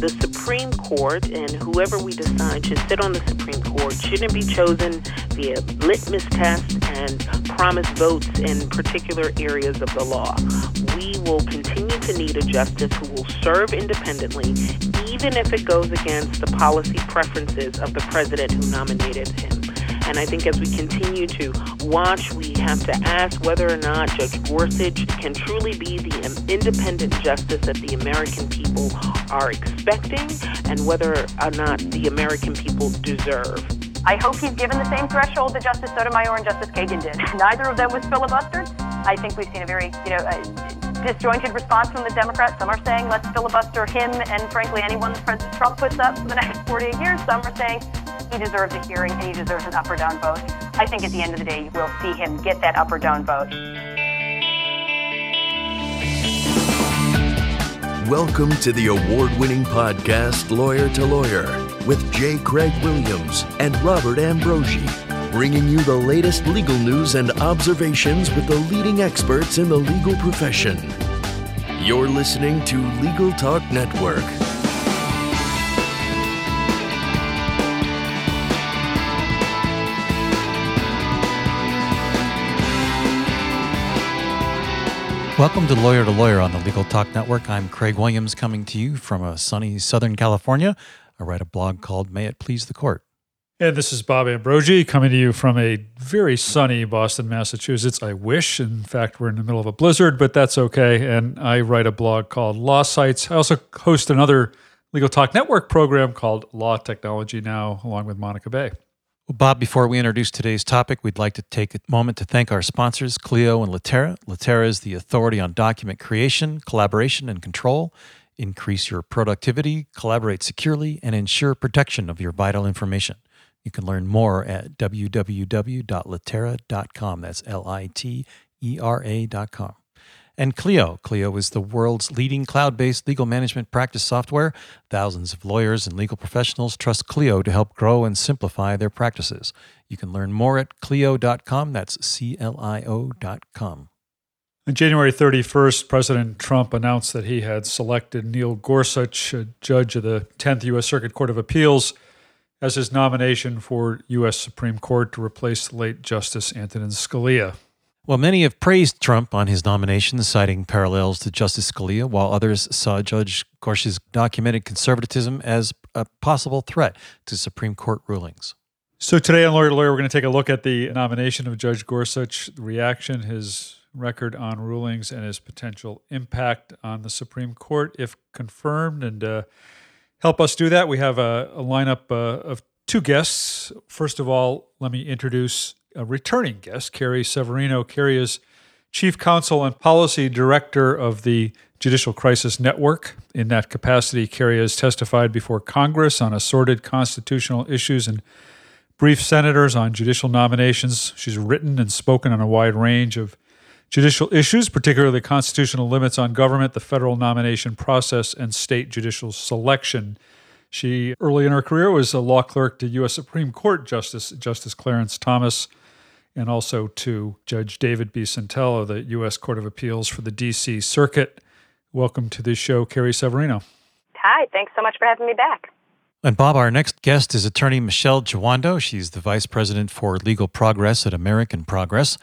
the Supreme Court and whoever we decide should sit on the Supreme Court shouldn't be chosen via litmus tests and promise votes in particular areas of the law. We will continue to need a justice who will serve independently, even if it goes against the policy preferences of the president who nominated him. And I think as we continue to watch, we have to ask whether or not Judge Gorsuch can truly be the independent justice that the American people are expecting and whether or not the American people deserve. I hope he's given the same threshold that Justice Sotomayor and Justice Kagan did. Neither of them was filibustered. I think we've seen a very, you know, uh, disjointed response from the Democrats. Some are saying let's filibuster him and, frankly, anyone President Trump puts up for the next 48 years. Some are saying he deserves a hearing and he deserves an up or down vote. I think at the end of the day, we'll see him get that up or down vote. Welcome to the award winning podcast, Lawyer to Lawyer, with J. Craig Williams and Robert Ambrogi, bringing you the latest legal news and observations with the leading experts in the legal profession. You're listening to Legal Talk Network. Welcome to Lawyer to Lawyer on the Legal Talk Network. I'm Craig Williams coming to you from a sunny Southern California. I write a blog called May It Please the Court. And this is Bob Ambrogi coming to you from a very sunny Boston, Massachusetts. I wish. In fact, we're in the middle of a blizzard, but that's okay. And I write a blog called Law Sites. I also host another Legal Talk Network program called Law Technology Now, along with Monica Bay. Well, Bob, before we introduce today's topic, we'd like to take a moment to thank our sponsors, Clio and Litera. Litera is the authority on document creation, collaboration, and control. Increase your productivity, collaborate securely, and ensure protection of your vital information. You can learn more at www.litera.com. That's L I T E R A.com and Clio. Clio is the world's leading cloud based legal management practice software. Thousands of lawyers and legal professionals trust Clio to help grow and simplify their practices. You can learn more at Clio.com. That's C L I O.com. On January 31st, President Trump announced that he had selected Neil Gorsuch, a judge of the 10th U.S. Circuit Court of Appeals, as his nomination for U.S. Supreme Court to replace the late Justice Antonin Scalia. Well, many have praised Trump on his nomination, citing parallels to Justice Scalia, while others saw Judge Gorsuch's documented conservatism as a possible threat to Supreme Court rulings. So today on Lawyer to Lawyer, we're going to take a look at the nomination of Judge Gorsuch, the reaction, his record on rulings, and his potential impact on the Supreme Court if confirmed. And uh, help us do that, we have a, a lineup uh, of two guests. First of all, let me introduce a returning guest, Carrie Severino. Carrie is Chief Counsel and Policy Director of the Judicial Crisis Network. In that capacity, Carrie has testified before Congress on assorted constitutional issues and briefed senators on judicial nominations. She's written and spoken on a wide range of judicial issues, particularly constitutional limits on government, the federal nomination process, and state judicial selection. She early in her career was a law clerk to U.S. Supreme Court Justice Justice Clarence Thomas and also to Judge David B. Sentelle of the U.S. Court of Appeals for the D.C. Circuit. Welcome to the show, Carrie Severino. Hi, thanks so much for having me back. And Bob, our next guest is attorney Michele Jawando. She's the vice president for legal progress at American Progress.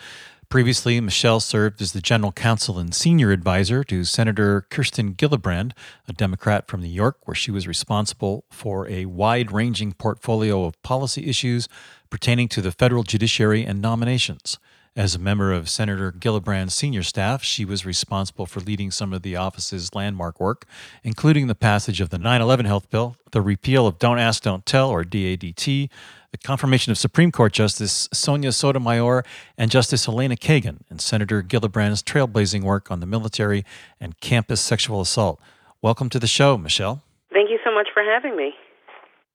Previously, Michele served as the general counsel and senior advisor to Senator Kirsten Gillibrand, a Democrat from New York, where she was responsible for a wide ranging portfolio of policy issues pertaining to the federal judiciary and nominations. As a member of Senator Gillibrand's senior staff, she was responsible for leading some of the office's landmark work, including the passage of the 9 11 health bill, the repeal of Don't Ask, Don't Tell, or DADT, the confirmation of Supreme Court Justice Sonia Sotomayor and Justice Elena Kagan, and Senator Gillibrand's trailblazing work on the military and campus sexual assault. Welcome to the show, Michele. Thank you so much for having me.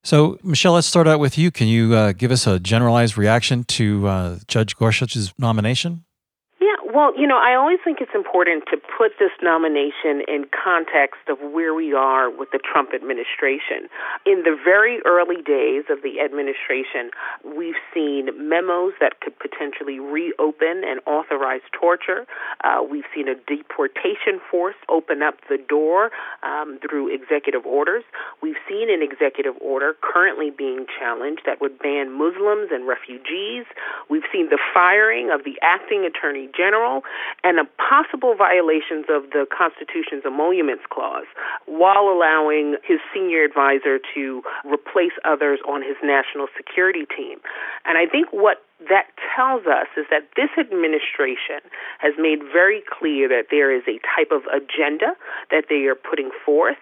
So, Michele, let's start out with you. Can you uh, give us a generalized reaction to uh, Judge Gorsuch's nomination? Well, you know, I always think it's important to put this nomination in context of where we are with the Trump administration. In the very early days of the administration, we've seen memos that could potentially reopen and authorize torture. Uh, we've seen a deportation force open up the door um, through executive orders. We've seen an executive order currently being challenged that would ban Muslims and refugees. We've seen the firing of the acting attorney general general and possible violations of the Constitution's emoluments clause while allowing his senior advisor to replace others on his national security team. And I think what that tells us is that this administration has made very clear that there is a type of agenda that they are putting forth.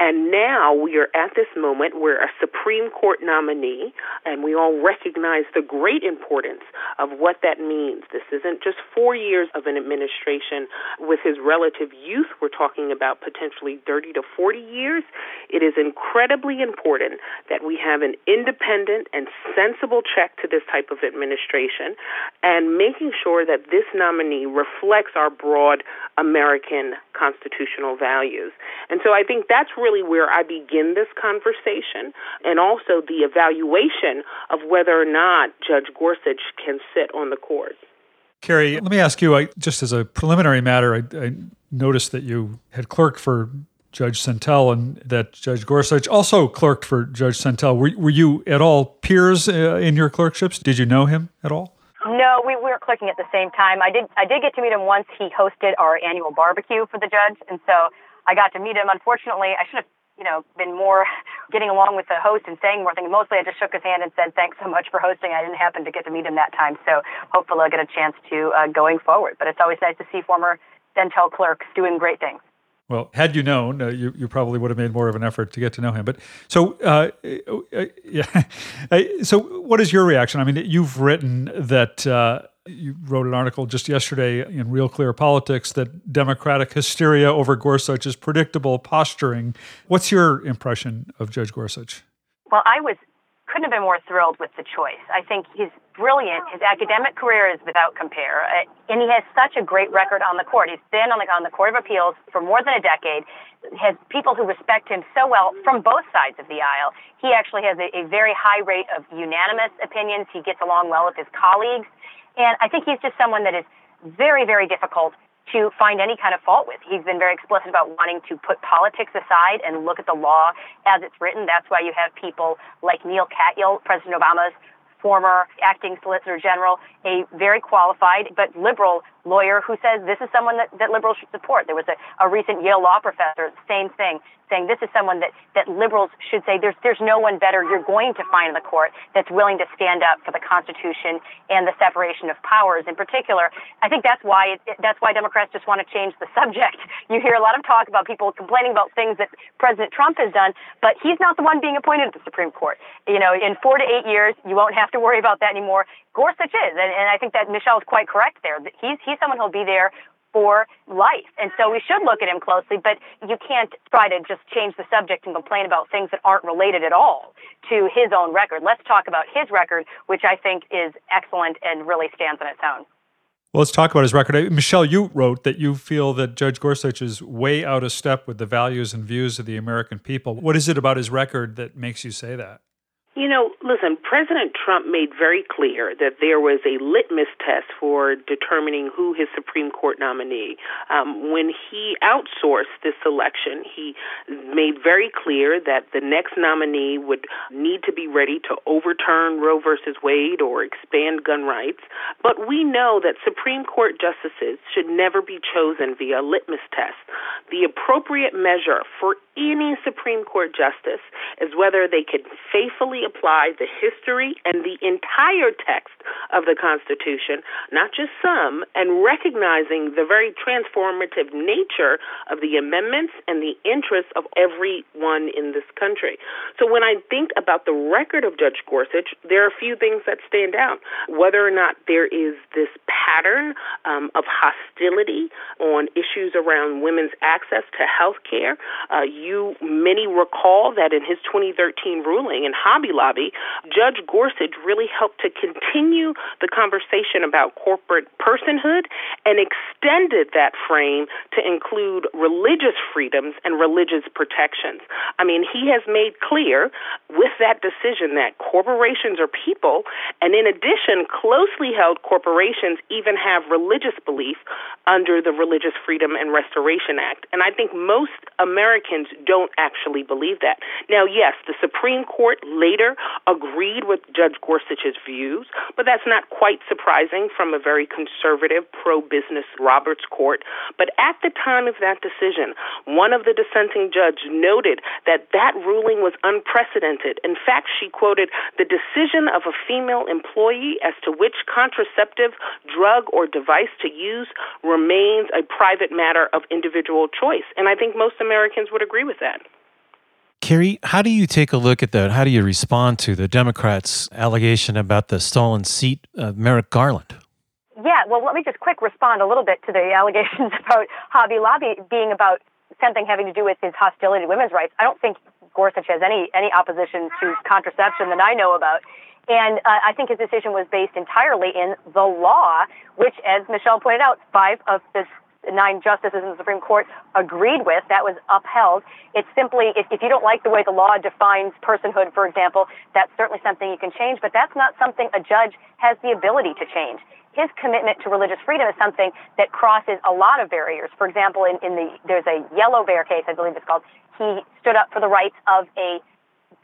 And now we are at this moment where a Supreme Court nominee, and we all recognize the great importance of what that means. This isn't just four years of an administration with his relative youth. We're talking about potentially 30 to 40 years. It is incredibly important that we have an independent and sensible check to this type of administration and making sure that this nominee reflects our broad American constitutional values. And so I think that's really where I begin this conversation and also the evaluation of whether or not Judge Gorsuch can sit on the court. Carrie, let me ask you, I, just as a preliminary matter, I, I noticed that you had clerked for Judge Sentelle and that Judge Gorsuch also clerked for Judge Sentelle. Were, were you at all peers uh, in your clerkships? Did you know him at all? No, we weren't clerking at the same time. I did I did get to meet him once. He hosted our annual barbecue for the judge, and so I got to meet him. Unfortunately, I should have you know been more getting along with the host and saying more things. Mostly, I just shook his hand and said thanks so much for hosting. I didn't happen to get to meet him that time, so hopefully I'll get a chance to uh, going forward. But it's always nice to see former Sentelle clerks doing great things. Well, had you known, uh, you, you probably would have made more of an effort to get to know him. But so, uh, uh, yeah. so, what is your reaction? I mean, you've written that uh, you wrote an article just yesterday in Real Clear Politics that Democratic hysteria over Gorsuch is predictable posturing. What's your impression of Judge Gorsuch? Well, I was couldn't have been more thrilled with the choice. I think he's brilliant. His academic career is without compare, uh, and he has such a great record on the court. He's been on the on the Court of Appeals for more than a decade. Has people who respect him so well from both sides of the aisle. He actually has a, a very high rate of unanimous opinions. He gets along well with his colleagues, and I think he's just someone that is very, very difficult to find any kind of fault with. He's been very explicit about wanting to put politics aside and look at the law as it's written. That's why you have people like Neal Katyal, President Obama's former acting solicitor general, a very qualified but liberal lawyer who says this is someone that, that liberals should support. There was a, a recent Yale law professor, same thing, saying this is someone that, that liberals should say there's, there's no one better you're going to find in the court that's willing to stand up for the Constitution and the separation of powers in particular. I think that's why, it, that's why Democrats just want to change the subject. You hear a lot of talk about people complaining about things that President Trump has done, but he's not the one being appointed to the Supreme Court. You know, in four to eight years, you won't have to worry about that anymore. Gorsuch is, and, and I think that Michele is quite correct there. He's, he's someone who'll be there for life. And so we should look at him closely, but you can't try to just change the subject and complain about things that aren't related at all to his own record. Let's talk about his record, which I think is excellent and really stands on its own. Well, let's talk about his record. Uh, Michele, you wrote that you feel that Judge Gorsuch is way out of step with the values and views of the American people. What is it about his record that makes you say that? You know, listen, President Trump made very clear that there was a litmus test for determining who his Supreme Court nominee. Um, when he outsourced this election, he made very clear that the next nominee would need to be ready to overturn Roe versus Wade or expand gun rights. But we know that Supreme Court justices should never be chosen via litmus test. The appropriate measure for any Supreme Court justice is whether they can faithfully apply the history and the entire text of the Constitution, not just some, and recognizing the very transformative nature of the amendments and the interests of everyone in this country. So when I think about the record of Judge Gorsuch, there are a few things that stand out. Whether or not there is this pattern um, of hostility on issues around women's access to health care, uh, you many recall that in his 2013 ruling in Hobby Lobby, Judge Gorsuch really helped to continue the conversation about corporate personhood and extended that frame to include religious freedoms and religious protections. I mean, he has made clear with that decision that corporations are people, and in addition, closely held corporations even have religious belief under the Religious Freedom and Restoration Act. And I think most Americans don't actually believe that. Now, yes, the Supreme Court later agreed with Judge Gorsuch's views, but that's not quite surprising from a very conservative, pro business Roberts court. But at the time of that decision, one of the dissenting judges noted that that ruling was unprecedented. In fact, she quoted the decision of a female employee as to which contraceptive, drug, or device to use remains a private matter of individual choice. And I think most Americans would agree with that. Carrie, how do you take a look at that? How do you respond to the Democrats' allegation about the stolen seat of Merrick Garland? Yeah, well, let me just quick respond a little bit to the allegations about Hobby Lobby being about something having to do with his hostility to women's rights. I don't think Gorsuch has any any opposition to contraception that I know about. And uh, I think his decision was based entirely in the law, which, as Michele pointed out, five of the nine justices in the Supreme Court agreed with. That was upheld. It's simply, if, if you don't like the way the law defines personhood, for example, that's certainly something you can change, but that's not something a judge has the ability to change. His commitment to religious freedom is something that crosses a lot of barriers. For example, in, in the there's a Yellowbear case, I believe it's called. He stood up for the rights of a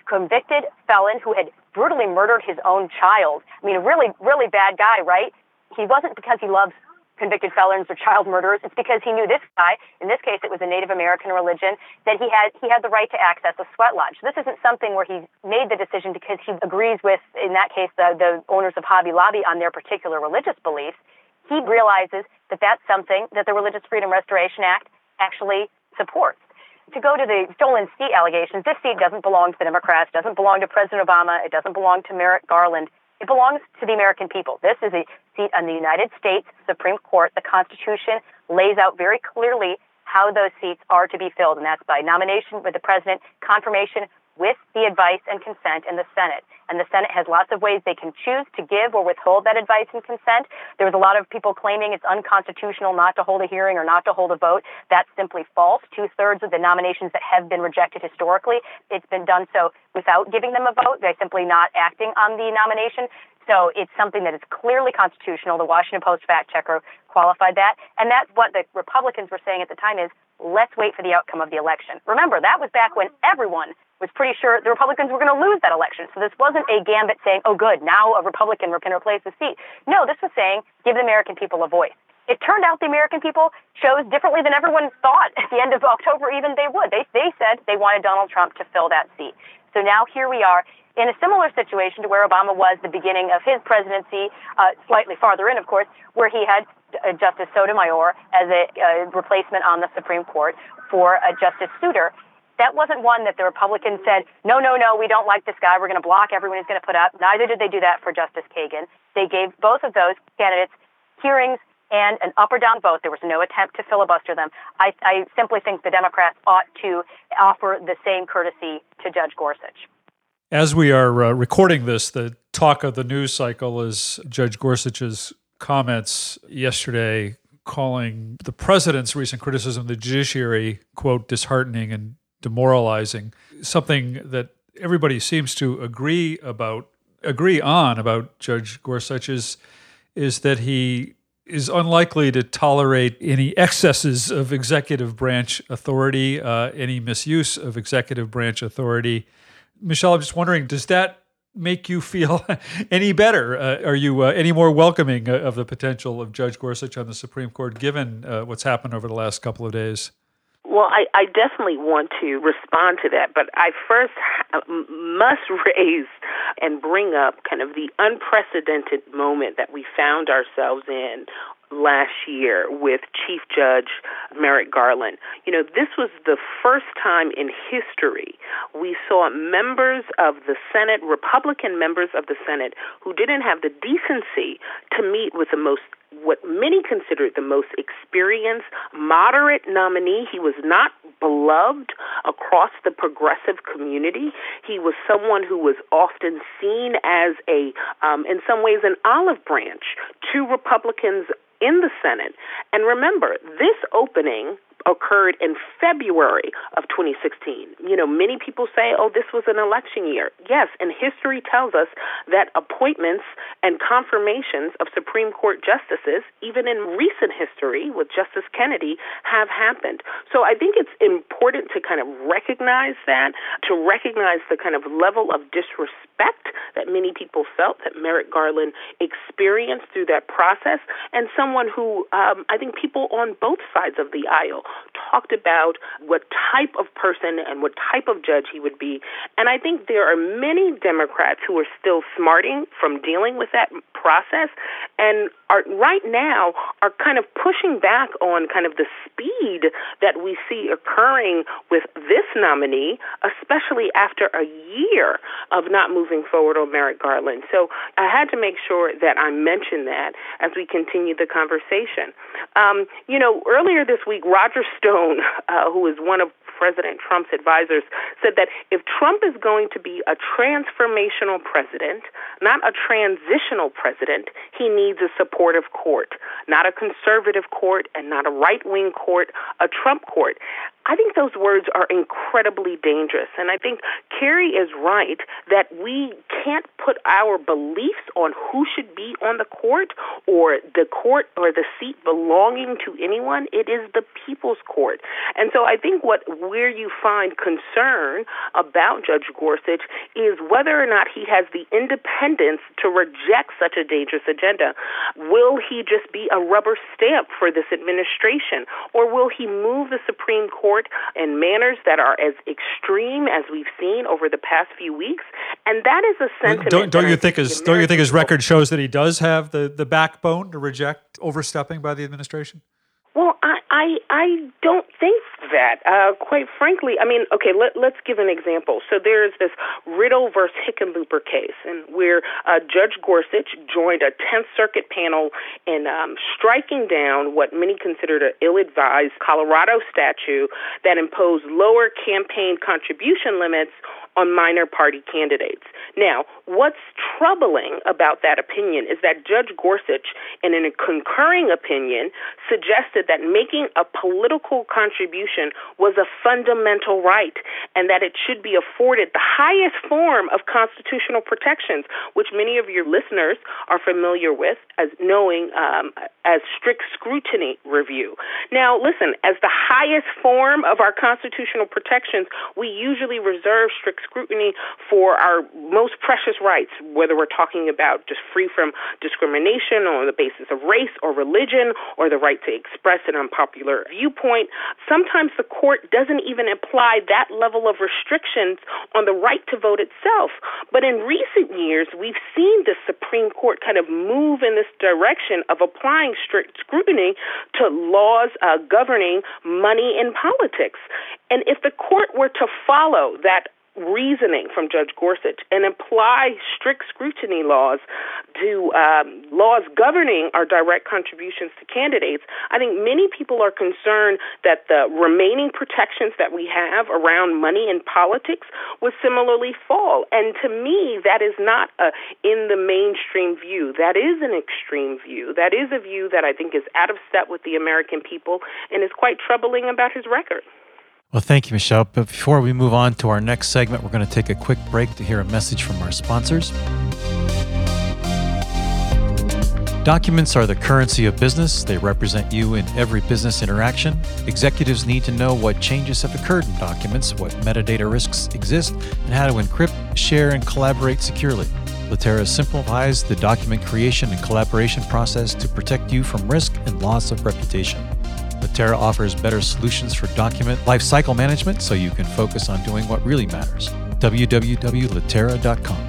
convicted felon who had brutally murdered his own child. I mean, a really, really bad guy, right? He wasn't because he loves convicted felons or child murderers. It's because he knew this guy, in this case it was a Native American religion, that he had he had the right to access a sweat lodge. This isn't something where he made the decision because he agrees with, in that case, the, the owners of Hobby Lobby on their particular religious beliefs. He realizes that that's something that the Religious Freedom Restoration Act actually supports. To go to the stolen seat allegations, this seat doesn't belong to the Democrats, doesn't belong to President Obama, it doesn't belong to Merrick Garland. It belongs to the American people. This is a seat on the United States Supreme Court. The Constitution lays out very clearly how those seats are to be filled, and that's by nomination with the president, confirmation with the advice and consent in the Senate. And the Senate has lots of ways they can choose to give or withhold that advice and consent. There was a lot of people claiming it's unconstitutional not to hold a hearing or not to hold a vote. That's simply false. Two thirds of the nominations that have been rejected historically, it's been done so without giving them a vote by simply not acting on the nomination. So it's something that is clearly constitutional. The Washington Post fact checker qualified that. And that's what the Republicans were saying at the time is let's wait for the outcome of the election. Remember, that was back when everyone was pretty sure the Republicans were going to lose that election. So this wasn't a gambit saying, oh, good, now a Republican can replace the seat. No, this was saying, give the American people a voice. It turned out the American people chose differently than everyone thought at the end of October, even they would. They, they said they wanted Donald Trump to fill that seat. So now here we are in a similar situation to where Obama was the beginning of his presidency, uh, slightly farther in, of course, where he had uh, Justice Sotomayor as a uh, replacement on the Supreme Court for uh, Justice Souter. That wasn't one that the Republicans said, no, no, no, we don't like this guy. We're going to block everyone who's going to put up. Neither did they do that for Justice Kagan. They gave both of those candidates hearings and an up or down vote. There was no attempt to filibuster them. I, I simply think the Democrats ought to offer the same courtesy to Judge Gorsuch. As we are uh, recording this, the talk of the news cycle is Judge Gorsuch's comments yesterday calling the president's recent criticism of the judiciary, quote, disheartening and demoralizing, something that everybody seems to agree about, agree on about Judge Gorsuch is, is that he is unlikely to tolerate any excesses of executive branch authority, uh, any misuse of executive branch authority Michelle, I'm just wondering, does that make you feel any better? Uh, are you uh, any more welcoming uh, of the potential of Judge Gorsuch on the Supreme Court, given uh, what's happened over the last couple of days? Well, I, I definitely want to respond to that, but I first must raise and bring up kind of the unprecedented moment that we found ourselves in last year with Chief Judge Merrick Garland. You know, this was the first time in history we saw members of the Senate, Republican members of the Senate, who didn't have the decency to meet with the most what many considered the most experienced, moderate nominee. He was not beloved across the progressive community. He was someone who was often seen as a, um, in some ways, an olive branch to Republicans in the Senate. And remember, this opening occurred in February of 2016. You know, many people say, oh, this was an election year. Yes, and history tells us that appointments and confirmations of Supreme Court justices, even in recent history with Justice Kennedy, have happened. So I think it's important to kind of recognize that, to recognize the kind of level of disrespect that many people felt that Merrick Garland experienced through that process, and someone who um, I think people on both sides of the aisle talked about what type of person and what type of judge he would be. And I think there are many Democrats who are still smarting from dealing with that process and are right now are kind of pushing back on kind of the speed that we see occurring with this nominee, especially after a year of not moving forward on Merrick Garland. So I had to make sure that I mentioned that as we continue the conversation. Um, you know, earlier this week, Roger Stone, uh, who is one of President Trump's advisors, said that if Trump is going to be a transformational president, not a transitional president, he needs a supportive court, not a conservative court and not a right wing court, a Trump court. I think those words are incredibly dangerous. And I think Carrie is right that we can't put our beliefs on who should be on the court or the court or the seat belonging to anyone. It is the people's court. And so I think what where you find concern about Judge Gorsuch is whether or not he has the independence to reject such a dangerous agenda. Will he just be a rubber stamp for this administration? Or will he move the Supreme Court? Court in manners that are as extreme as we've seen over the past few weeks, and that is a sentiment. Don't, don't you think his Don't you think his record shows that he does have the the backbone to reject overstepping by the administration? Well, I I, I don't think that. Uh, quite frankly, I mean, okay, let, let's give an example. So there's this Riddle versus Hickenlooper case, and where uh, Judge Gorsuch joined a Tenth Circuit panel in um, striking down what many considered an ill-advised Colorado statute that imposed lower campaign contribution limits on minor party candidates. Now, what's troubling about that opinion is that Judge Gorsuch, in a concurring opinion, suggested that making a political contribution was a fundamental right and that it should be afforded the highest form of constitutional protections, which many of your listeners are familiar with as knowing um, as strict scrutiny review. Now, listen, as the highest form of our constitutional protections, we usually reserve strict scrutiny for our most precious rights, whether we're talking about just free from discrimination on the basis of race or religion or the right to express an unpopular viewpoint. Sometimes the court doesn't even apply that level of restrictions on the right to vote itself. But in recent years, we've seen the Supreme Court kind of move in this direction of applying strict scrutiny to laws uh, governing money in politics. And if the court were to follow that reasoning from Judge Gorsuch and apply strict scrutiny laws to um, laws governing our direct contributions to candidates, I think many people are concerned that the remaining protections that we have around money in politics would similarly fall. And to me, that is not a in the mainstream view. That is an extreme view. That is a view that I think is out of step with the American people and is quite troubling about his record. Well, thank you, Michele. But before we move on to our next segment, we're going to take a quick break to hear a message from our sponsors. Documents are the currency of business. They represent you in every business interaction. Executives need to know what changes have occurred in documents, what metadata risks exist, and how to encrypt, share, and collaborate securely. Litera simplifies the document creation and collaboration process to protect you from risk and loss of reputation. Litera offers better solutions for document lifecycle management so you can focus on doing what really matters. www.litera.com.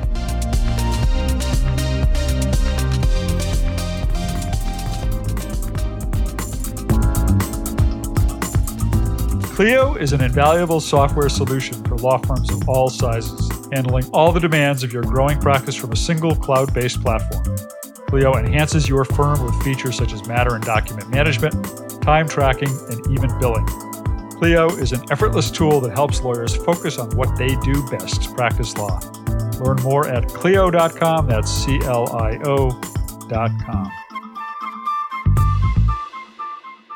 Clio is an invaluable software solution for law firms of all sizes, handling all the demands of your growing practice from a single cloud based platform. Clio enhances your firm with features such as matter and document management, time tracking, and even billing. Clio is an effortless tool that helps lawyers focus on what they do best practice law. Learn more at Clio.com. That's C L I O.com.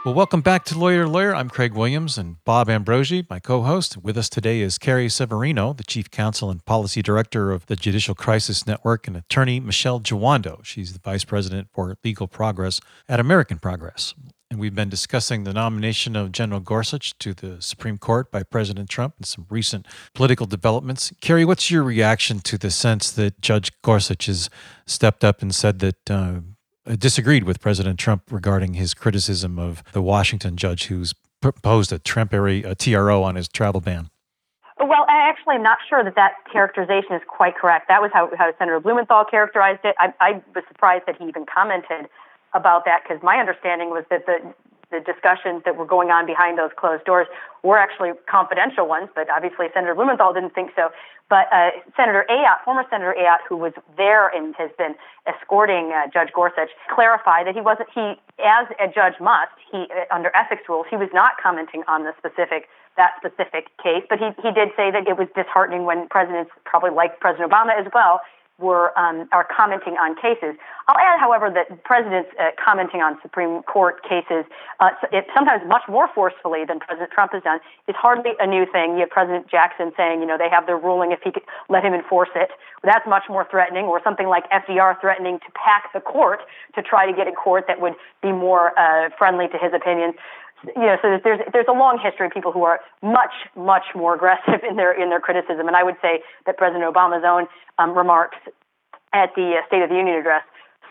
Well, welcome back to Lawyer to Lawyer. I'm Craig Williams and Bob Ambrogi, my co host. With us today is Carrie Severino, the Chief Counsel and Policy Director of the Judicial Crisis Network, and attorney Michele Jawando. She's the Vice President for Legal Progress at American Progress. And we've been discussing the nomination of General Gorsuch to the Supreme Court by President Trump and some recent political developments. Carrie, what's your reaction to the sense that Judge Gorsuch has stepped up and said that? Uh, disagreed with President Trump regarding his criticism of the Washington judge who's proposed a temporary a TRO on his travel ban. Well, I actually am not sure that that characterization is quite correct. That was how, how Senator Blumenthal characterized it. I, I was surprised that he even commented about that because my understanding was that the the discussions that were going on behind those closed doors were actually confidential ones, but obviously Senator Blumenthal didn't think so. But uh, Senator Ayotte, former Senator Ayotte, who was there and has been escorting uh, Judge Gorsuch, clarified that he wasn't, he, as a judge must, he, uh, under ethics rules, he was not commenting on the specific, that specific case, but he, he did say that it was disheartening when presidents, probably like President Obama as well, were um, are commenting on cases. I'll add, however, that presidents uh, commenting on Supreme Court cases, uh, it, sometimes much more forcefully than President Trump has done, is hardly a new thing. You have President Jackson saying, you know, they have their ruling if he could let him enforce it. That's much more threatening. Or something like FDR threatening to pack the court to try to get a court that would be more uh, friendly to his opinions you know, so there's there's a long history of people who are much much more aggressive in their in their criticism, and I would say that President Obama's own um, remarks at the uh, State of the Union address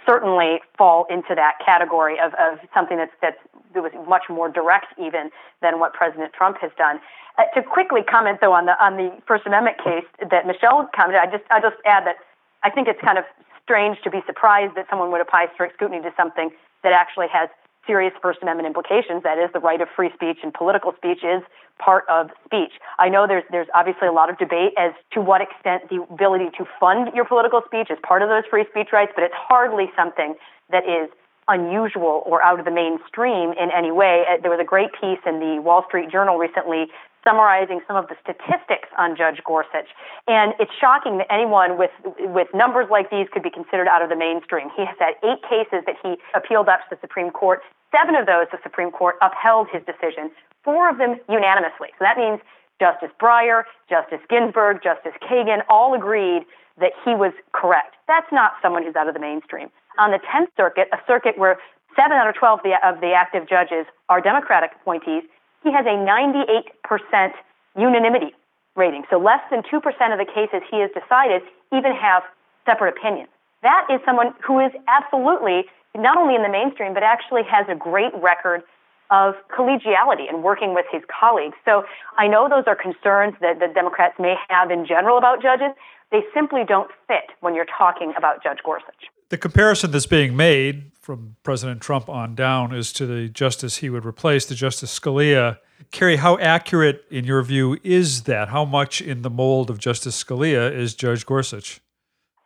certainly fall into that category of, of something that's that's that was much more direct even than what President Trump has done. Uh, to quickly comment though on the on the First Amendment case that Michele commented, I just I just add that I think it's kind of strange to be surprised that someone would apply strict scrutiny to something that actually has serious First Amendment implications. That is, the right of free speech and political speech is part of speech. I know there's there's obviously a lot of debate as to what extent the ability to fund your political speech is part of those free speech rights, but it's hardly something that is unusual or out of the mainstream in any way. Uh, there was a great piece in the Wall Street Journal recently summarizing some of the statistics on Judge Gorsuch. And it's shocking that anyone with, with numbers like these could be considered out of the mainstream. He has had eight cases that he appealed up to the Supreme Court. Seven of those, the Supreme Court upheld his decision, four of them unanimously. So that means Justice Breyer, Justice Ginsburg, Justice Kagan all agreed that he was correct. That's not someone who's out of the mainstream. On the 10th Circuit, a circuit where seven out of 12 of the, of the active judges are Democratic appointees, he has a 98% unanimity rating. So less than 2% of the cases he has decided even have separate opinions. That is someone who is absolutely not only in the mainstream, but actually has a great record of collegiality and working with his colleagues. So I know those are concerns that the Democrats may have in general about judges. They simply don't fit when you're talking about Judge Gorsuch. The comparison that's being made from President Trump on down is to the justice he would replace, the Justice Scalia. Carrie, how accurate, in your view, is that? How much in the mold of Justice Scalia is Judge Gorsuch?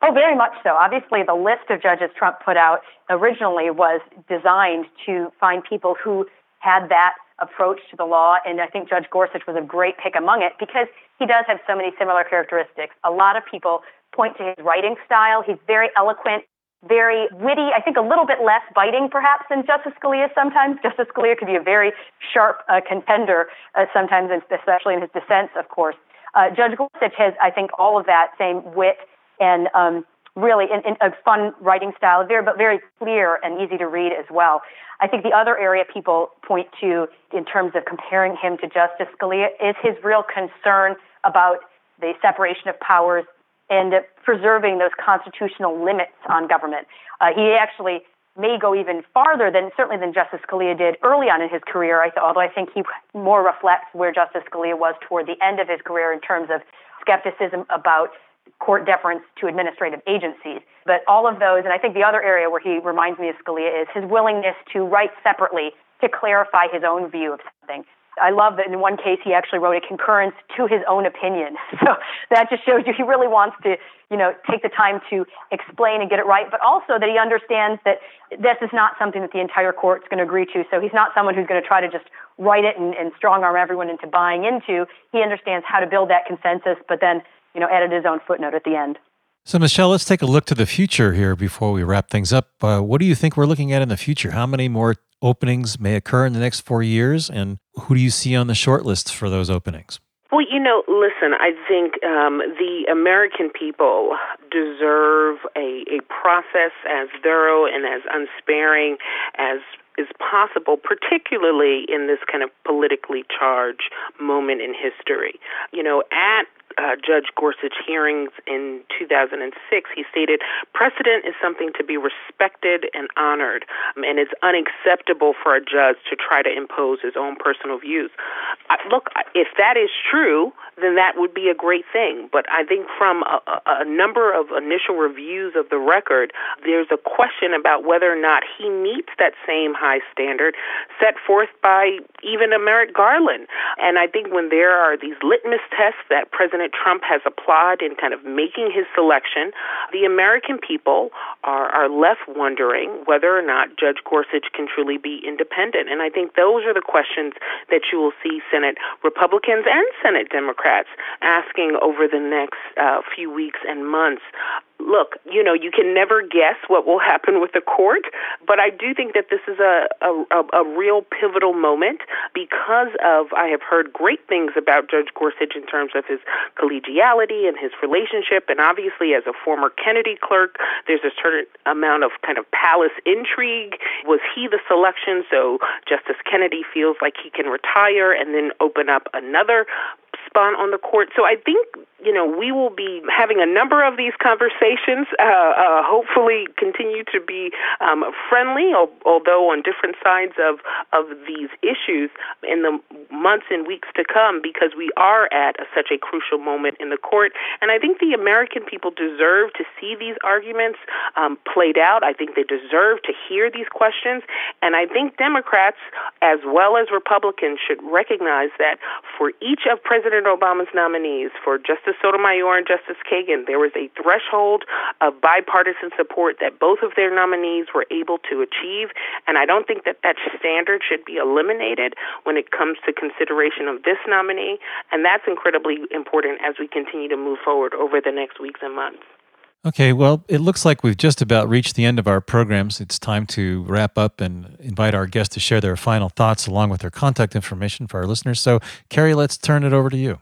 Oh, very much so. Obviously, the list of judges Trump put out originally was designed to find people who had that approach to the law, and I think Judge Gorsuch was a great pick among it because he does have so many similar characteristics. A lot of people point to his writing style. He's very eloquent very witty, I think a little bit less biting perhaps than Justice Scalia sometimes. Justice Scalia could be a very sharp uh, contender uh, sometimes, especially in his dissents, of course. Uh, Judge Gorsuch has, I think, all of that same wit and um, really in, in a fun writing style, very, but very clear and easy to read as well. I think the other area people point to in terms of comparing him to Justice Scalia is his real concern about the separation of powers and preserving those constitutional limits on government. Uh, he actually may go even farther than certainly than Justice Scalia did early on in his career. I th- although I think he more reflects where Justice Scalia was toward the end of his career in terms of skepticism about court deference to administrative agencies. But all of those, and I think the other area where he reminds me of Scalia is his willingness to write separately to clarify his own view of something. I love that in one case he actually wrote a concurrence to his own opinion. So that just shows you he really wants to, you know, take the time to explain and get it right, but also that he understands that this is not something that the entire court's going to agree to. So he's not someone who's going to try to just write it and, and strong arm everyone into buying into. He understands how to build that consensus, but then, you know, added his own footnote at the end. So, Michele, let's take a look to the future here before we wrap things up. Uh, what do you think we're looking at in the future? How many more openings may occur in the next four years, and who do you see on the short list for those openings? Well, you know, listen, I think um, the American people deserve a, a process as thorough and as unsparing as is possible, particularly in this kind of politically charged moment in history. You know, at uh, Judge Gorsuch hearings in 2006, he stated precedent is something to be respected and honored, um, and it's unacceptable for a judge to try to impose his own personal views. Uh, look, if that is true, then that would be a great thing. But I think from a, a number of initial reviews of the record, there's a question about whether or not he meets that same high standard set forth by even a Merrick Garland. And I think when there are these litmus tests that President Trump has applied in kind of making his selection, the American people are, are left wondering whether or not Judge Gorsuch can truly be independent. And I think those are the questions that you will see Senate Republicans and Senate Democrats asking over the next uh, few weeks and months look, you know, you can never guess what will happen with the court, but I do think that this is a, a, a real pivotal moment because of, I have heard great things about Judge Gorsuch in terms of his collegiality and his relationship, and obviously as a former Kennedy clerk, there's a certain amount of kind of palace intrigue. Was he the selection so Justice Kennedy feels like he can retire and then open up another spot on the court? So I think, you know, we will be having a number of these conversations conversations uh, uh, hopefully continue to be um, friendly, although on different sides of, of these issues in the months and weeks to come, because we are at a, such a crucial moment in the court. And I think the American people deserve to see these arguments um, played out. I think they deserve to hear these questions. And I think Democrats, as well as Republicans, should recognize that for each of President Obama's nominees, for Justice Sotomayor and Justice Kagan, there was a threshold of bipartisan support that both of their nominees were able to achieve. And I don't think that that standard should be eliminated when it comes to consideration of this nominee. And that's incredibly important as we continue to move forward over the next weeks and months. Okay, well, it looks like we've just about reached the end of our programs. It's time to wrap up and invite our guests to share their final thoughts along with their contact information for our listeners. So, Carrie, let's turn it over to you.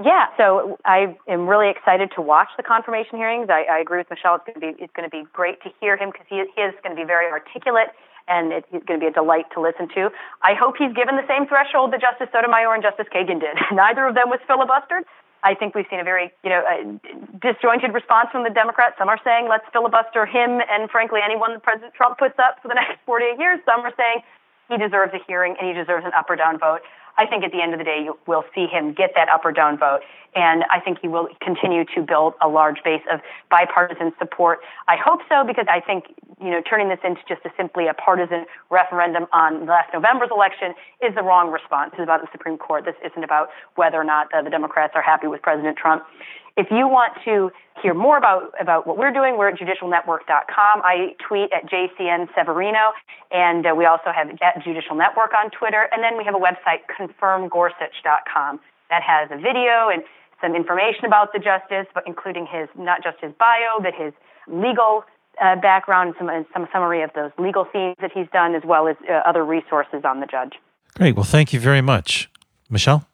Yeah, so I am really excited to watch the confirmation hearings. I, I agree with Michele. It's going to be it's going to be great to hear him because he, he is going to be very articulate and he's going to be a delight to listen to. I hope he's given the same threshold that Justice Sotomayor and Justice Kagan did. Neither of them was filibustered. I think we've seen a very, you know, uh, disjointed response from the Democrats. Some are saying let's filibuster him and, frankly, anyone that President Trump puts up for the next 48 years. Some are saying he deserves a hearing and he deserves an up or down vote. I think at the end of the day, you will see him get that up or down vote. And I think he will continue to build a large base of bipartisan support. I hope so because I think, you know, turning this into just a simply a partisan referendum on last November's election is the wrong response. This is about the Supreme Court. This isn't about whether or not uh, the Democrats are happy with President Trump. If you want to hear more about, about what we're doing, we're at judicialnetwork.com. I tweet at JCN Severino, and uh, we also have at Judicial Network on Twitter. And then we have a website, confirmgorsuch.com, that has a video and some information about the justice, but including his not just his bio, but his legal uh, background, some some summary of those legal themes that he's done, as well as uh, other resources on the judge. Great. Well, thank you very much, Michele.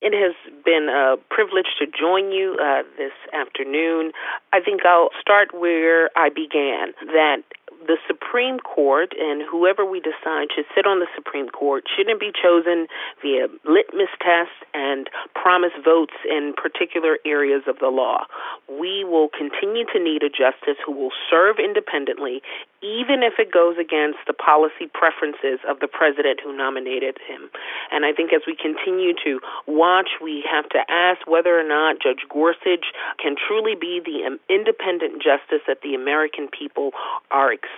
It has been a privilege to join you uh, this afternoon. I think I'll start where I began that the Supreme Court and whoever we decide should sit on the Supreme Court shouldn't be chosen via litmus tests and promise votes in particular areas of the law. We will continue to need a justice who will serve independently, even if it goes against the policy preferences of the president who nominated him. And I think as we continue to watch, we have to ask whether or not Judge Gorsuch can truly be the independent justice that the American people are expecting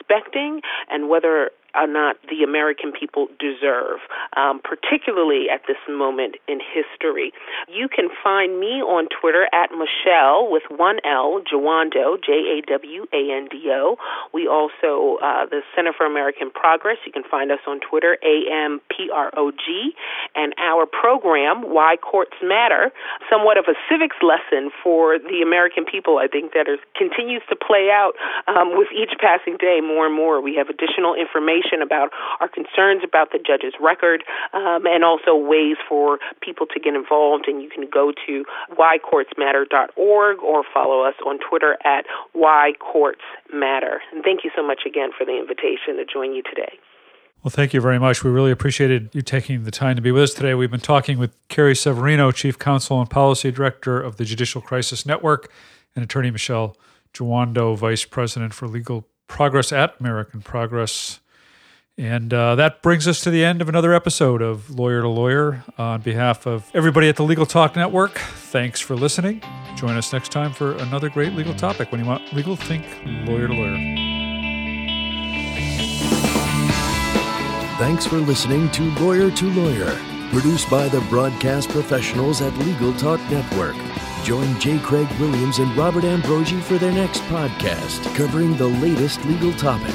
and whether or not the American people deserve, um, particularly at this moment in history. You can find me on Twitter at Michele with one L, Jawando, J A W A N D O. We also, uh, the Center for American Progress, you can find us on Twitter, A M P R O G, and our program, Why Courts Matter, somewhat of a civics lesson for the American people, I think, that is, continues to play out um, with each passing day more and more. We have additional information about our concerns about the judge's record um, and also ways for people to get involved. And you can go to whycourtsmatter.org or follow us on Twitter at whycourtsmatter. And thank you so much again for the invitation to join you today. Well, thank you very much. We really appreciated you taking the time to be with us today. We've been talking with Carrie Severino, Chief Counsel and Policy Director of the Judicial Crisis Network, and Attorney Michele Jawando, Vice President for Legal Progress at American Progress. And uh, that brings us to the end of another episode of Lawyer to Lawyer. On behalf of everybody at the Legal Talk Network, thanks for listening. Join us next time for another great legal topic. When you want legal, think lawyer to lawyer. Thanks for listening to Lawyer to Lawyer, produced by the broadcast professionals at Legal Talk Network. Join J. Craig Williams and Robert Ambrogi for their next podcast covering the latest legal topic.